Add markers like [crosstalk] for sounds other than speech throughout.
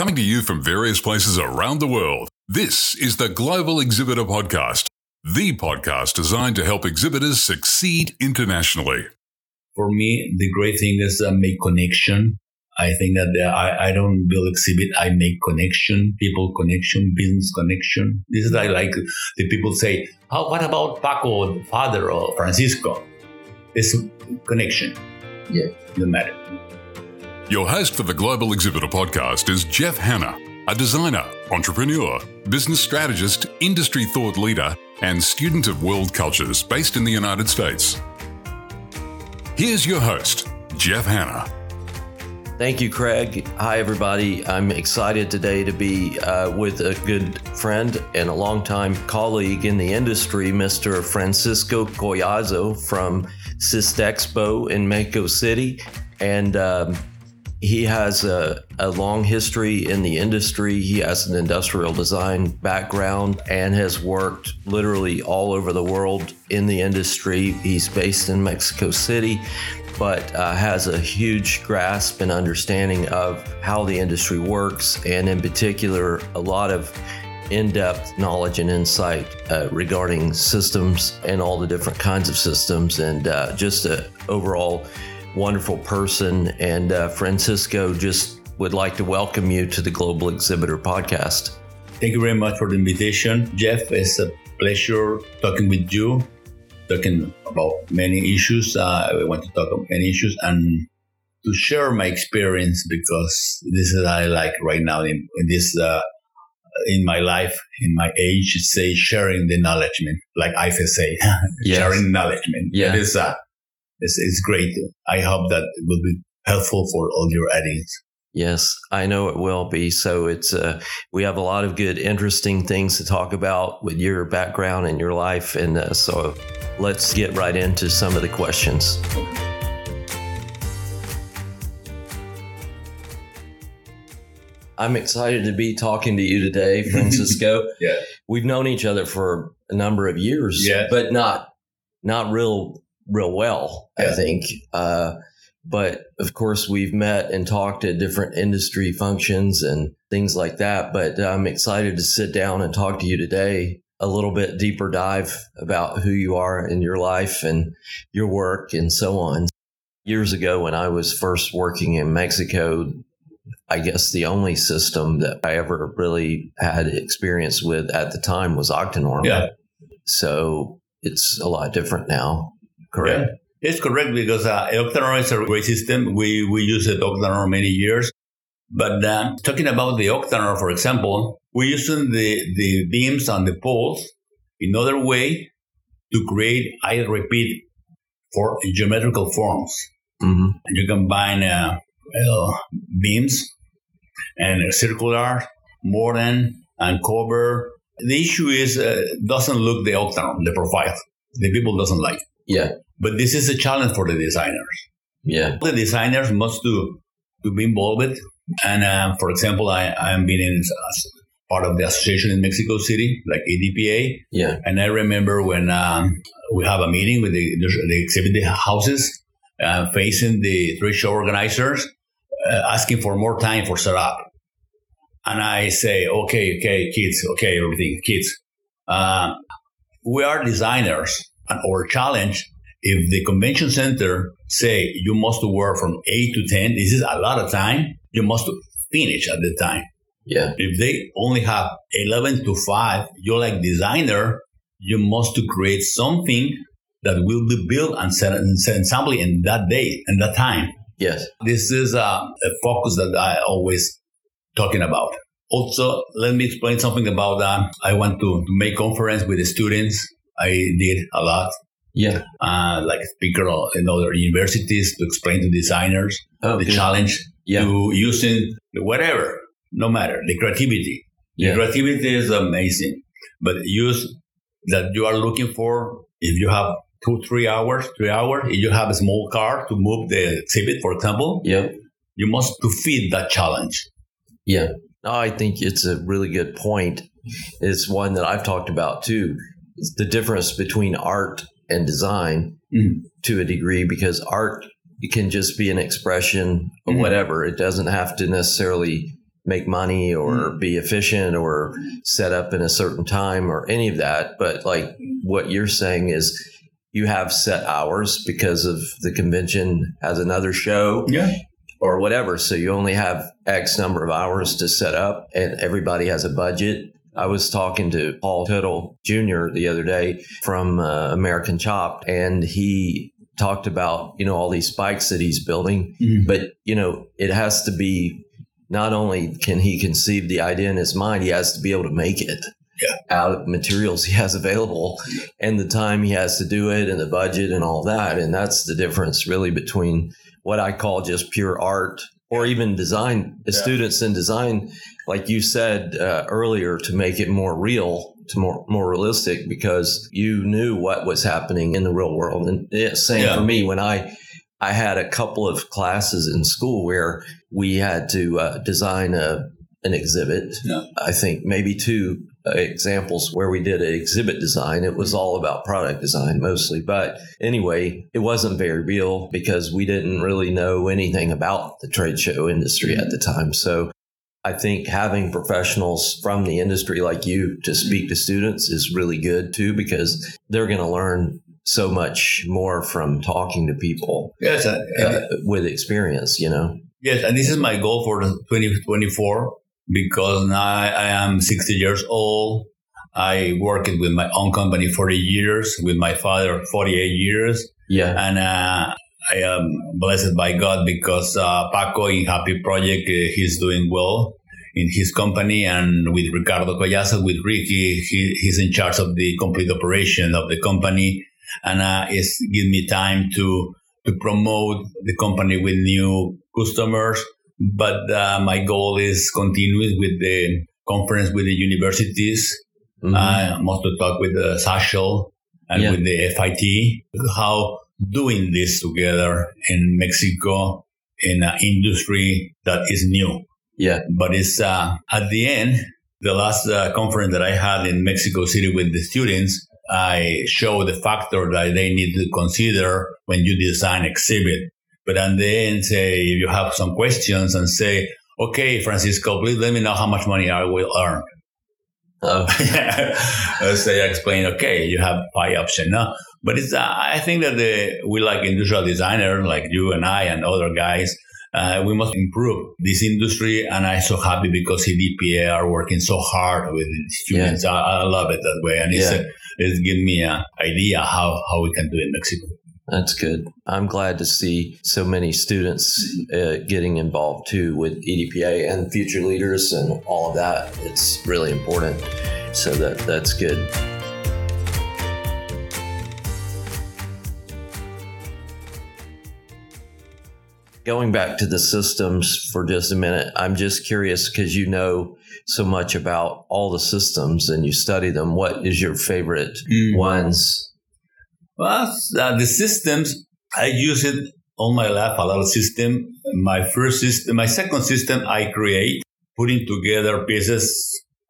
Coming to you from various places around the world, this is the Global Exhibitor Podcast, the podcast designed to help exhibitors succeed internationally. For me, the great thing is uh, make connection. I think that the, I, I don't build exhibit, I make connection, people connection, business connection. This is like, like the people say, oh, what about Paco, father, or Francisco? It's connection. Yeah. No matter. Your host for the Global Exhibitor Podcast is Jeff Hannah, a designer, entrepreneur, business strategist, industry thought leader, and student of world cultures based in the United States. Here's your host, Jeff Hannah. Thank you, Craig. Hi, everybody. I'm excited today to be uh, with a good friend and a longtime colleague in the industry, Mr. Francisco Collazo from Sistexpo in Mexico City. And um, he has a, a, long history in the industry. He has an industrial design background and has worked literally all over the world in the industry. He's based in Mexico City, but uh, has a huge grasp and understanding of how the industry works, and in particular, a lot of in depth knowledge and insight uh, regarding systems and all the different kinds of systems, and uh, just an overall wonderful person. And uh, Francisco just would like to welcome you to the Global Exhibitor podcast. Thank you very much for the invitation. Jeff, it's a pleasure talking with you, talking about many issues. Uh, I want to talk about many issues and to share my experience because this is I like right now in, in this uh, in my life, in my age, say sharing the knowledge, like I say, [laughs] yes. sharing knowledge. Yeah. It is uh, it's, it's great. I hope that it will be helpful for all your audience. Yes, I know it will be. So it's uh, we have a lot of good, interesting things to talk about with your background and your life, and uh, so let's get right into some of the questions. I'm excited to be talking to you today, [laughs] Francisco. yeah, we've known each other for a number of years, yeah. but not not real real well, yeah. I think. Uh, but of course, we've met and talked at different industry functions and things like that. But I'm excited to sit down and talk to you today a little bit deeper dive about who you are in your life and your work and so on. Years ago, when I was first working in Mexico, I guess the only system that I ever really had experience with at the time was Octanorm. Yeah. So it's a lot different now. Correct. Yeah. It's correct because uh, Octanorm is a great system. We we use it Octanorm many years. But uh, talking about the Octanorm, for example, we're using the, the beams on the poles in other way to create, I repeat, for geometrical forms. Mm-hmm. And you combine uh, well, beams and circular, modern, and cover. The issue is uh, doesn't look the Octanorm, the profile. The people doesn't like. Yeah. But this is a challenge for the designers. Yeah. The designers must to, to be involved. And uh, for example, I, I'm being in part of the association in Mexico City, like ADPA. Yeah. And I remember when um, we have a meeting with the, the exhibit houses uh, facing the three show organizers, uh, asking for more time for setup. And I say, okay, okay, kids, okay, everything, kids. Uh, we are designers our challenge if the convention center say you must work from 8 to 10 this is a lot of time you must finish at the time. Yeah. If they only have 11 to 5 you're like designer you must to create something that will be built and set, and set assembly in that day and that time. Yes. This is a, a focus that i always talking about. Also let me explain something about that i want to make conference with the students I did a lot. Yeah. Uh, like a speaker in other universities to explain to designers oh, the good. challenge yeah. to using whatever, no matter the creativity. Yeah. The creativity is amazing, but use that you are looking for. If you have two, three hours, three hours, if you have a small car to move the exhibit, for example, yeah. you must to feed that challenge. Yeah. No, I think it's a really good point. It's one that I've talked about too the difference between art and design mm-hmm. to a degree because art can just be an expression of mm-hmm. whatever. It doesn't have to necessarily make money or mm. be efficient or set up in a certain time or any of that. But like what you're saying is you have set hours because of the convention has another show. Yeah. Or whatever. So you only have X number of hours to set up and everybody has a budget. I was talking to Paul Teutul Jr. the other day from uh, American Chop and he talked about, you know, all these spikes that he's building, mm-hmm. but you know, it has to be not only can he conceive the idea in his mind, he has to be able to make it yeah. out of materials he has available and the time he has to do it and the budget and all that. And that's the difference really between what I call just pure art or even design. The yeah. students in design, like you said uh, earlier, to make it more real, to more more realistic, because you knew what was happening in the real world. And yeah, same yeah. for me when I I had a couple of classes in school where we had to uh, design a an exhibit. Yeah. I think maybe two examples where we did an exhibit design. It was all about product design mostly. But anyway, it wasn't very real because we didn't really know anything about the trade show industry at the time. So I think having professionals from the industry like you to speak to students is really good too because they're going to learn so much more from talking to people yes, uh, uh, with experience, you know. Yes, and this is my goal for 2024 because now I am 60 years old. I worked with my own company 40 years, with my father 48 years. Yeah. And uh, I am blessed by God because uh, Paco in Happy Project, uh, he's doing well in his company and with Ricardo Collazo, with Ricky, he, he's in charge of the complete operation of the company and uh, it's give me time to to promote the company with new customers. But uh, my goal is continue with the conference with the universities. Mm-hmm. I want to talk with the social and yeah. with the FIT how doing this together in Mexico in an industry that is new. Yeah. But it's uh, at the end, the last uh, conference that I had in Mexico City with the students, I show the factor that they need to consider when you design exhibit. But then then say if you have some questions and say, okay, Francisco, please let me know how much money I will earn. Oh. [laughs] so I explain, okay, you have five option. No, but it's, uh, I think that the, we like industrial designer, like you and I and other guys, uh, we must improve this industry. And I'm so happy because EDPA are working so hard with students. Yeah. I, I, love it that way. And it's, yeah. it's given me an idea how, how we can do it in Mexico. That's good. I'm glad to see so many students uh, getting involved too with EDPA and future leaders and all of that. It's really important. So that that's good. Going back to the systems for just a minute, I'm just curious because you know so much about all the systems and you study them. What is your favorite mm. ones? Well, uh, the systems, I use it all my life, a lot of system. My first system, my second system, I create, putting together pieces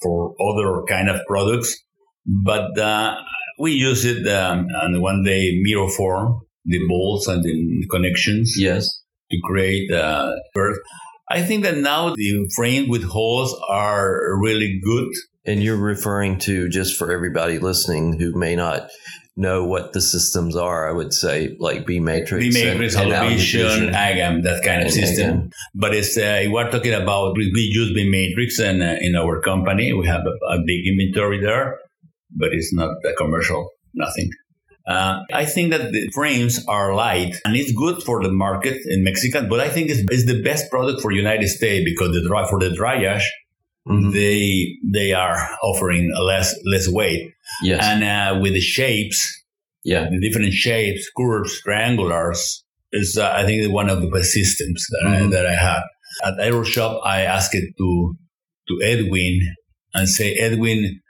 for other kind of products. But uh, we use it um, and one day Meroform, the bolts and the connections. Yes to create uh, birth. I think that now the frame with holes are really good. And you're referring to just for everybody listening who may not know what the systems are, I would say like beMatrix, B matrix, Holovision, Agam, that kind of system. Agam. But it's uh, we're talking about we use beMatrix and uh, in our company we have a, a big inventory there, but it's not a commercial, nothing. Uh, I think that the frames are light and it's good for the market in Mexican, but I think it's, it's the best product for United States because the dry for the drayage, mm-hmm. they they are offering less less weight. Yes. And uh, with the shapes, yeah, the different shapes, curves, triangulars is uh, I think one of the best systems that mm-hmm. I, that I have. At EuroShop, I asked it to to Edwin and say, Edwin,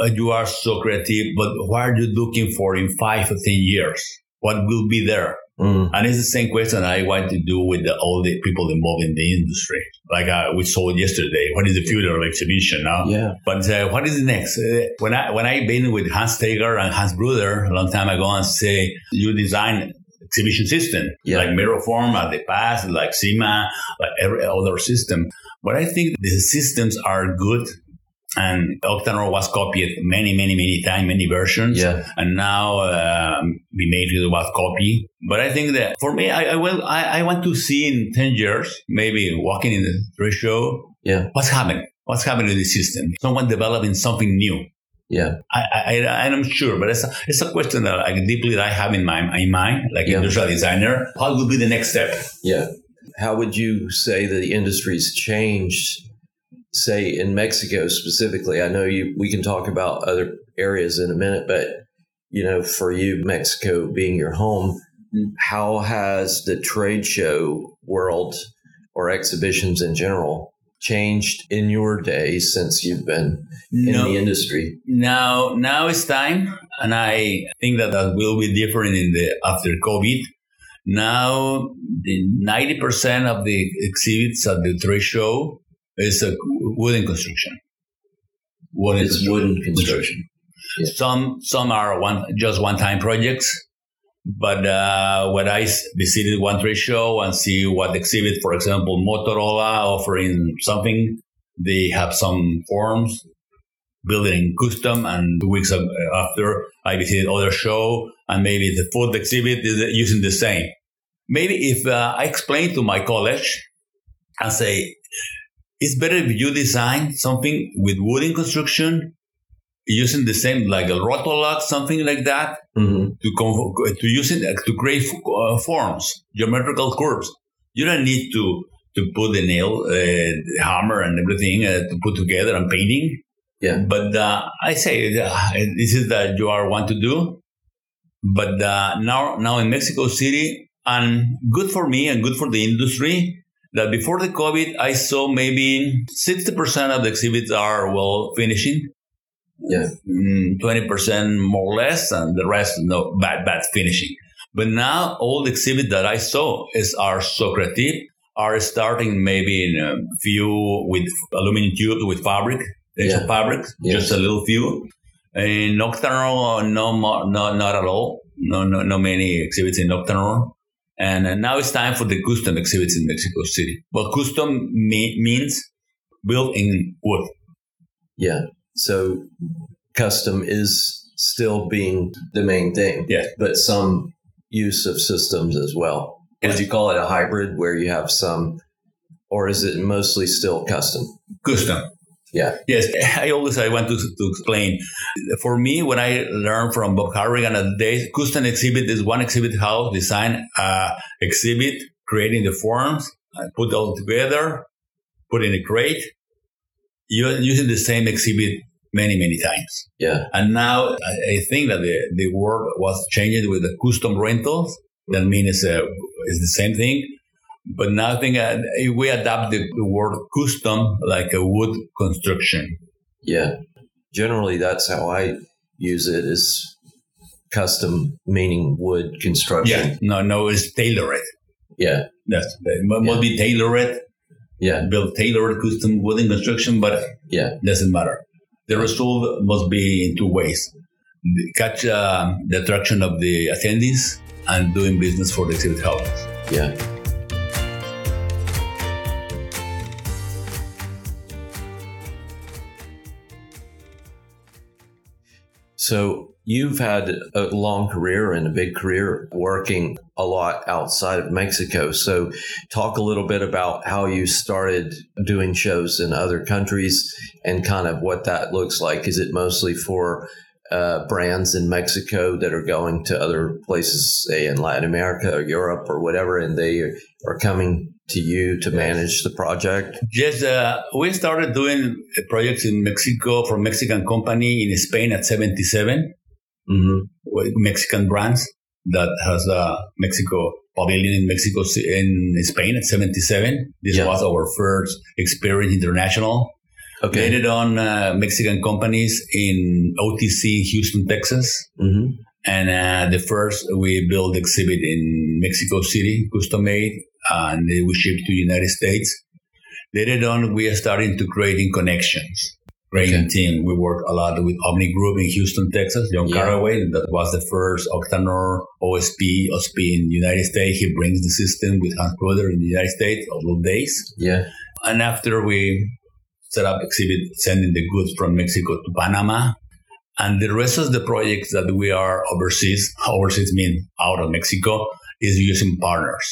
uh, you are so creative, but what are you looking for in five or 10 years? What will be there? Mm. And it's the same question I want to do with the, all the people involved in the industry. Like uh, we saw yesterday, what is the future of exhibition now? Yeah. But uh, what is next? Uh, when I when I been with Hans Steger and Hans Bruder a long time ago and say you design exhibition system yeah. like Meroform at the past, like Syma, like every other system. But I think the systems are good and Octanorm was copied many, many, many times, many versions. Yeah. And now um, we made it was copy. But I think that for me, I, I will, I, I want to see in 10 years, maybe walking in the trade show, Yeah. what's happening? What's happening to the system? Someone developing something new. Yeah. I, I, I, I'm sure, but it's a, it's a question that I deeply I have in my in mind, like Yeah. industrial designer. What would be the next step? Yeah. How would you say that the industry's changed, say in Mexico specifically? I know you we can talk about other areas in a minute, but you know, for you, Mexico being your home, Mm. how has the trade show world or exhibitions in general changed in your day since you've been in No. the industry? Now, now it's time, and I think that that will be different in the after COVID. Now, the ninety percent of the exhibits at the trade show is a wooden construction. Wooden It's construction. wooden construction. Yeah. Some some are one just one time projects, but uh, I visited one trade show and see what exhibit, for example, Motorola offering something, they have some forms building custom and two weeks after I visited other show and maybe the fourth exhibit is using the same. Maybe if uh, I explain to my college and say, it's better if you design something with wooden construction using the same, like a rotolock, something like that hmm to, to use it to create uh, forms, geometrical curves. You don't need to, to put the nail, uh, the hammer and everything uh, to put together and painting. Yeah. But uh, I say uh, this is that you are want to do. But uh, now, now in Mexico City, and good for me and good for the industry. That before the COVID, I saw maybe sixty percent of the exhibits are well finishing, Yeah. Mm, twenty percent more or less, and the rest no bad bad finishing. But now all the exhibits that I saw is are so creative, are starting maybe in a few with aluminum tubes with fabric, Yeah. fabric, Yes. just a little few. In Nocturnal, no, no, not at all. No, no, no many exhibits in Nocturnal. And uh, now it's time for the custom exhibits in Mexico City. But custom me- means built in wood. Yeah. So custom is still being the main thing. Yes. But some use of systems as well. Would you call it a hybrid where you have some, or is it mostly still custom? Custom. Yeah. Yes, I always I want to, to explain. For me, when I learned from Bob Harrigan at the day, custom exhibit is one exhibit house design uh, exhibit, creating the forms, uh, put all together, put in a crate, using the same exhibit many many times. Yeah. And now I, I think that the, the world was changing with the custom rentals. That means uh, it's the same thing. But nothing. I uh, we adapt the, the word custom like a wood construction. Yeah. Generally, that's how I use it is custom, meaning wood construction. Yeah, no, no, it's tailored. Yeah. That's it must Yeah. be tailored, Yeah. build tailored custom wooden construction, but Yeah. doesn't matter. The result must be in two ways: catch uh, the attraction of the attendees and doing business for the exhibit houses. Yeah. So you've had a long career and a big career working a lot outside of Mexico. So talk a little bit about how you started doing shows in other countries and kind of what that looks like. Is it mostly for uh, brands in Mexico that are going to other places, say in Latin America or Europe or whatever, and they are coming to you to manage the project? Yes, uh, we started doing projects in Mexico for Mexican company in Spain at 77 hmm with Mexican brands that has a Mexico pavilion in Mexico in Spain at 77. This Yeah. was our first experience international. Okay. Later on, uh, Mexican companies in OTC Houston, Texas. hmm And uh, the first we built exhibit in Mexico City, custom made, and we shipped to United States. Later on, we are starting to creating connections. Creating Okay. team. We work a lot with Omni Group in Houston, Texas. John Yeah. Caraway, that was the first Octanorm OSP, OSP in the United States. He brings the system with Hans Kruder in the United States, all those days. Yeah. And after we set up exhibit, sending the goods from Mexico to Panama, and the rest of the projects that we are overseas, overseas mean out of Mexico, is using partners,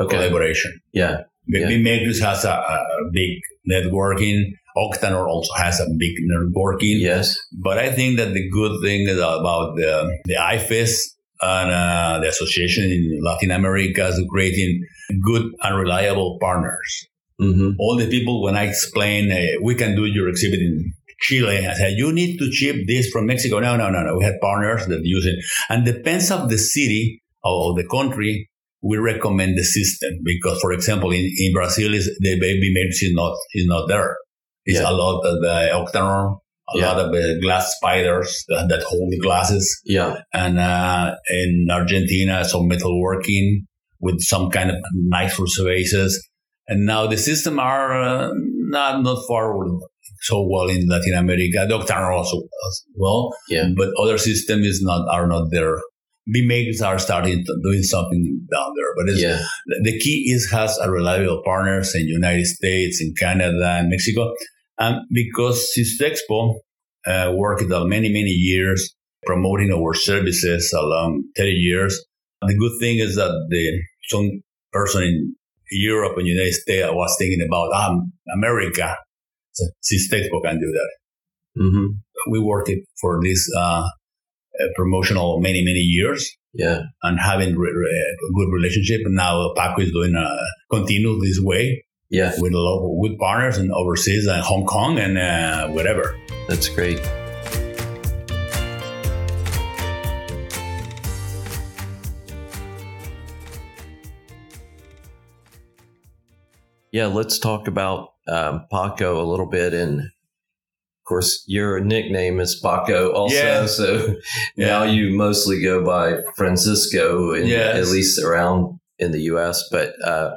Okay. collaboration. Yeah. Big Yeah. Matrix has a, a big networking. Octanorm also has a big networking. Yes. But I think that the good thing is about the, the IFES and uh, the association in Latin America is creating good and reliable partners. Mm-hmm. All the people, when I explain, uh, we can do your exhibit in Chile, I said, you need to ship this from Mexico. No, no, no, no. We have partners that use it. And depends of the city or the country, we recommend the system because, for example, in, in Brazil, is the baby medicine is not, is not there. It's Yeah. a lot of the Octanorm, a Yeah. lot of uh, glass spiders that, that hold the glasses. Yeah. And uh, in Argentina, some metalworking with some kind of nice surfaces. And now the system are uh, not not far so well in Latin America. Octanorm also as well, Yeah. but other system is not are not there. Makers are starting to doing something down there, but it's, Yeah. the key is has a reliable partners in United States, in Canada, and Mexico, and because Sistexpo uh, worked many many years promoting our services along 30 years. The good thing is that the some person in Europe and United States was thinking about um, America, so Sistexpo can do that. Mm-hmm. We worked it for this uh, uh, promotional many many years Yeah. and having re- re- a good relationship. And now Paco is doing uh, continue this way Yeah. with a lot of good partners and overseas and Hong Kong and uh, whatever. That's great. Yeah, let's talk about um, Paco a little bit. And of course, your nickname is Paco also. Yeah. [laughs] So now you mostly go by Francisco, in, Yes. at least around in the US. But uh,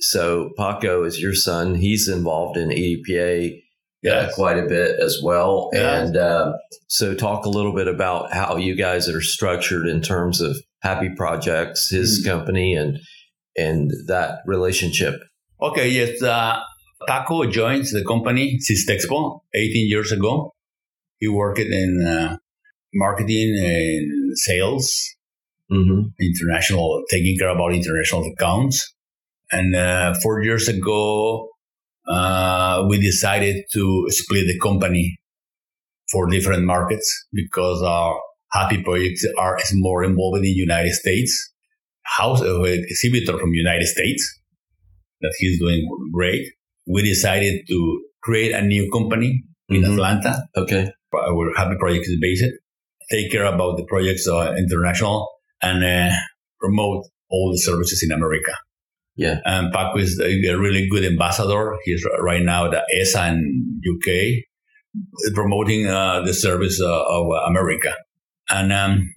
so Paco is your son. He's involved in EDPA uh, quite a bit as well. Yeah. And um, so, talk a little bit about how you guys are structured in terms of Happy Projects, his Mm. company, and and that relationship. Okay, yes. Uh, Paco joins the company Sistexpo 18 years ago. He worked in uh, marketing and sales, Mm-hmm. international, taking care about international accounts. And uh, four years ago, uh, we decided to split the company for different markets because our happy projects are is more involved in the United States. House uh, exhibitor from United States that he's doing great. We decided to create a new company in Mhm. Atlanta Okay. our happy project is based. Take care about the projects uh, international and uh, promote all the services in America. Yeah. And Paco is a, really good ambassador. He's right now at the ESA in UK, promoting uh, the service uh, of America. And um,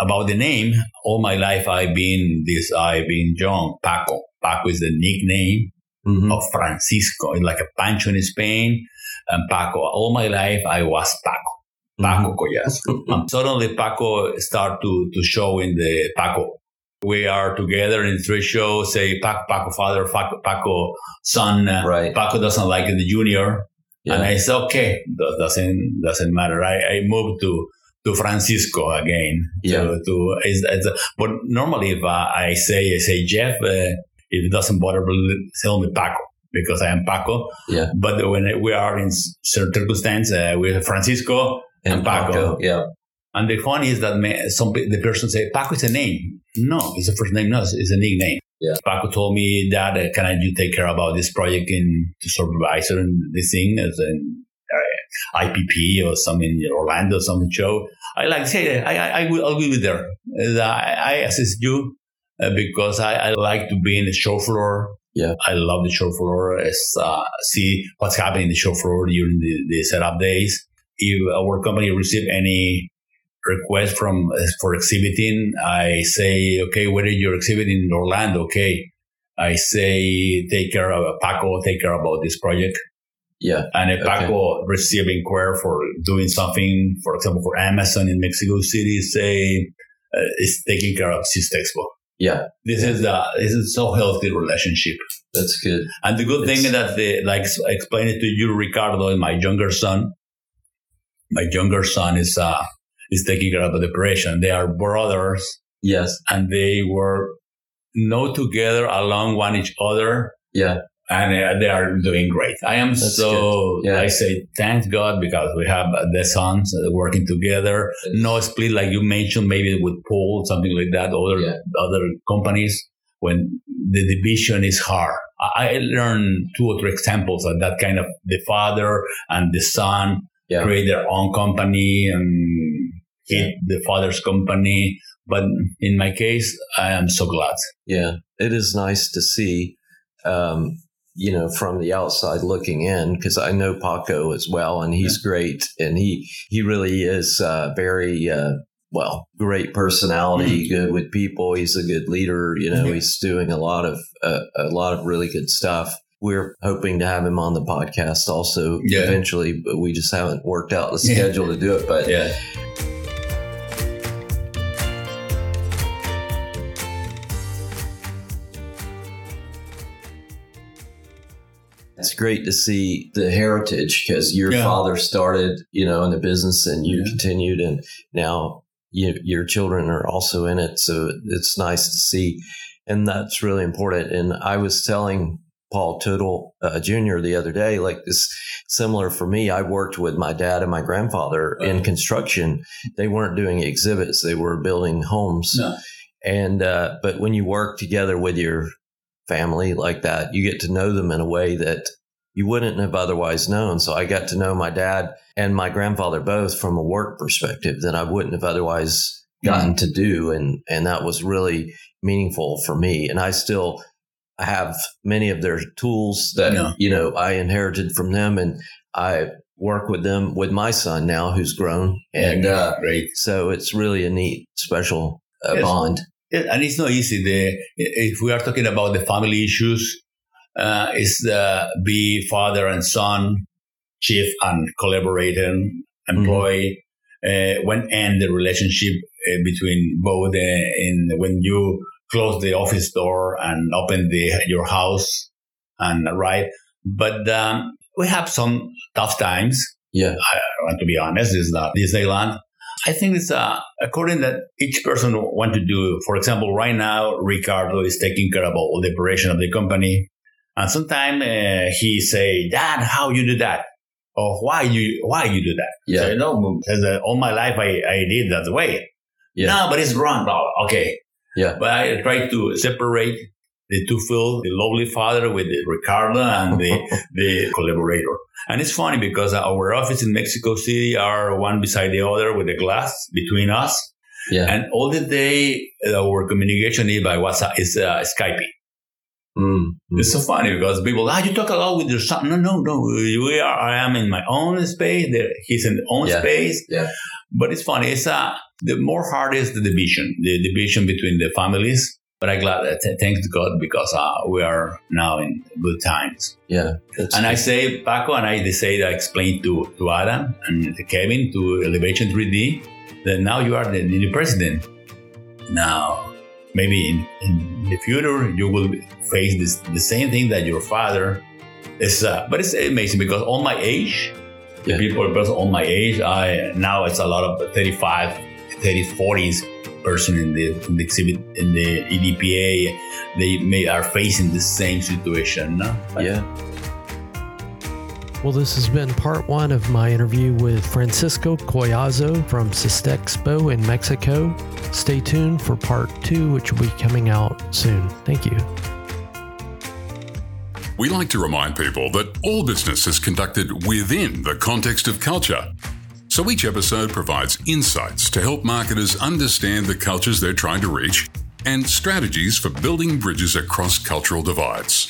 about the name, all my life I've been this. I've been John Paco. Paco is the nickname Mhm. of Francisco, like a Pancho in Spain, and Paco. All my life, I was Paco, Paco Collas. [laughs] and suddenly, Paco start to, to show in the Paco. We are together in three shows, say Paco, Paco father, Paco, Paco son. Uh, Right. Paco doesn't like the junior. Yeah. And I said, okay, doesn't, doesn't matter. I, I moved to, to Francisco again. Yeah. To, to, it's, it's, but normally if uh, I say, I say Jeff, uh, it doesn't bother, tell me Paco because I am Paco. Yeah. But when we are in certain circumstance, uh, we have Francisco and, Paco. Yeah. And the funny is that some the person say Paco is a name. No, it's a first name. No, it's, a nickname. Yeah. Paco told me that uh, can I you take care about this project in to supervisor and this thing as an uh, IPP or some in Orlando, some show. I like say I I, I will I'll be there. I, I assist you because I, I like to be in the show floor. Yeah. I love the show floor. As, uh, see what's happening in the show floor during the, the setup days. If our company receive any request from uh, for exhibiting, I say, okay, where is your exhibit in Orlando? Okay. I say, take care of Paco, take care about this project. Yeah. And if Okay. Paco receive inquiry for doing something, for example, for Amazon in Mexico City, say, uh, is taking care of Sistexpo. Yeah. This is the this is so healthy relationship. That's good. And the good It's- thing that they like I explained it to you, Ricardo, and my younger son. My younger son is uh is taking care of the depression. They are brothers Yes. and they were know together along one each other Yeah. And uh, they are doing great. I am That's so. Yeah. I say thank God because we have uh, the sons uh, working together. No split like you mentioned, maybe with Paul, something like that. Other Yeah. other companies when the division is hard. I I learned two or three examples of that kind of the father and the son Yeah. create their own company and hit the father's company. But in my case, I am so glad. Yeah. It is nice to see, um, you know, from the outside looking in, because I know Paco as well, and he's great, and he he really is uh, very uh, well, great personality, good with people. He's a good leader. You know, Yeah. he's doing a lot of uh, a lot of really good stuff. We're hoping to have him on the podcast also Yeah. eventually, but we just haven't worked out the [laughs] Yeah. schedule to do it. But Yeah. It's great to see the heritage because your Yeah. father started, you know, in the business and you Yeah. continued, and now you, your children are also in it. So it's nice to see, and that's really important. And I was telling Paul Teutul uh, Jr. the other day, like this similar for me. I worked with my dad and my grandfather in construction. They weren't doing exhibits; they were building homes. No. And uh, but when you work together with your family like that, you get to know them in a way that you wouldn't have otherwise known. So I got to know my dad and my grandfather both from a work perspective that I wouldn't have otherwise gotten to do, and and that was really meaningful for me. And I still have many of their tools that Yeah. you know I inherited from them, and I work with them with my son now who's grown, and Yeah, uh, great. so it's really a neat special uh, Yes. bond. Yeah, and it's not easy. The if we are talking about the family issues, uh, is the be father and son, chief and collaborating employee. Uh, when end the relationship uh, between both? Uh, in when you close the office door and open the your house, and right. But um, we have some tough times. Yeah, I want to be honest, is not Disneyland. I think it's uh, according that each person want to do. For example, right now Ricardo is taking care of all the operation of the company, and sometimes uh, he say, "Dad, how you do that?" Or why you why you do that? Yeah. So, you know, because, all my life I, I did that way. Yeah. No, but it's wrong. Okay. Yeah. But I try to separate the two fields, the lovely father with the Ricardo and the, [laughs] the collaborator. And it's funny because our office in Mexico City are one beside the other with a glass between us. yeah. And all the day, our communication is by WhatsApp, is uh, Skype. Mm, mm. It's so funny because people, ah, you talk a lot with your son. No, no, no. We are, I am in my own space. There, he's in his own Yeah. space. Yeah. But it's funny. It's uh, the more hard is the division, the division between the families. But I'm glad that, thanks to God, because uh, we are now in good times. Yeah. And I say, Paco, and I say, I explained to, to Adam and to Kevin, to Elevation 3D, that now you are the new president. Now, maybe in, in the future, you will face this, the same thing that your father is. Uh, but it's amazing because on my age, Yeah. the people person on my age, I now it's a lot of 35, 30, 40s person in the, in the exhibit in the EDPA. They may are facing the same situation. No? yeah. Well, this has been part one of my interview with Francisco Collazo from Sistexpo in Mexico. Stay tuned for part two, which will be coming out soon. Thank you. We like to remind people that all business is conducted within the context of culture. So each episode provides insights to help marketers understand the cultures they're trying to reach and strategies for building bridges across cultural divides.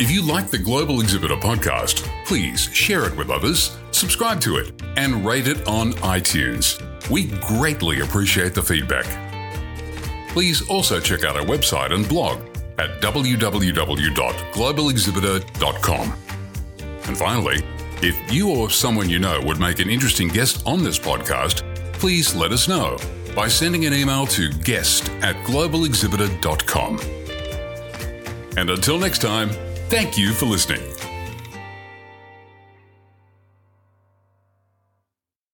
If you like the Global Exhibitor podcast, please share it with others, subscribe to it, and rate it on iTunes. We greatly appreciate the feedback. Please also check out our website and blog at www.globalexhibitor.com. And finally, if you or someone you know would make an interesting guest on this podcast, please let us know by sending an email to guest at globalexhibitor.com. And until next time, thank you for listening.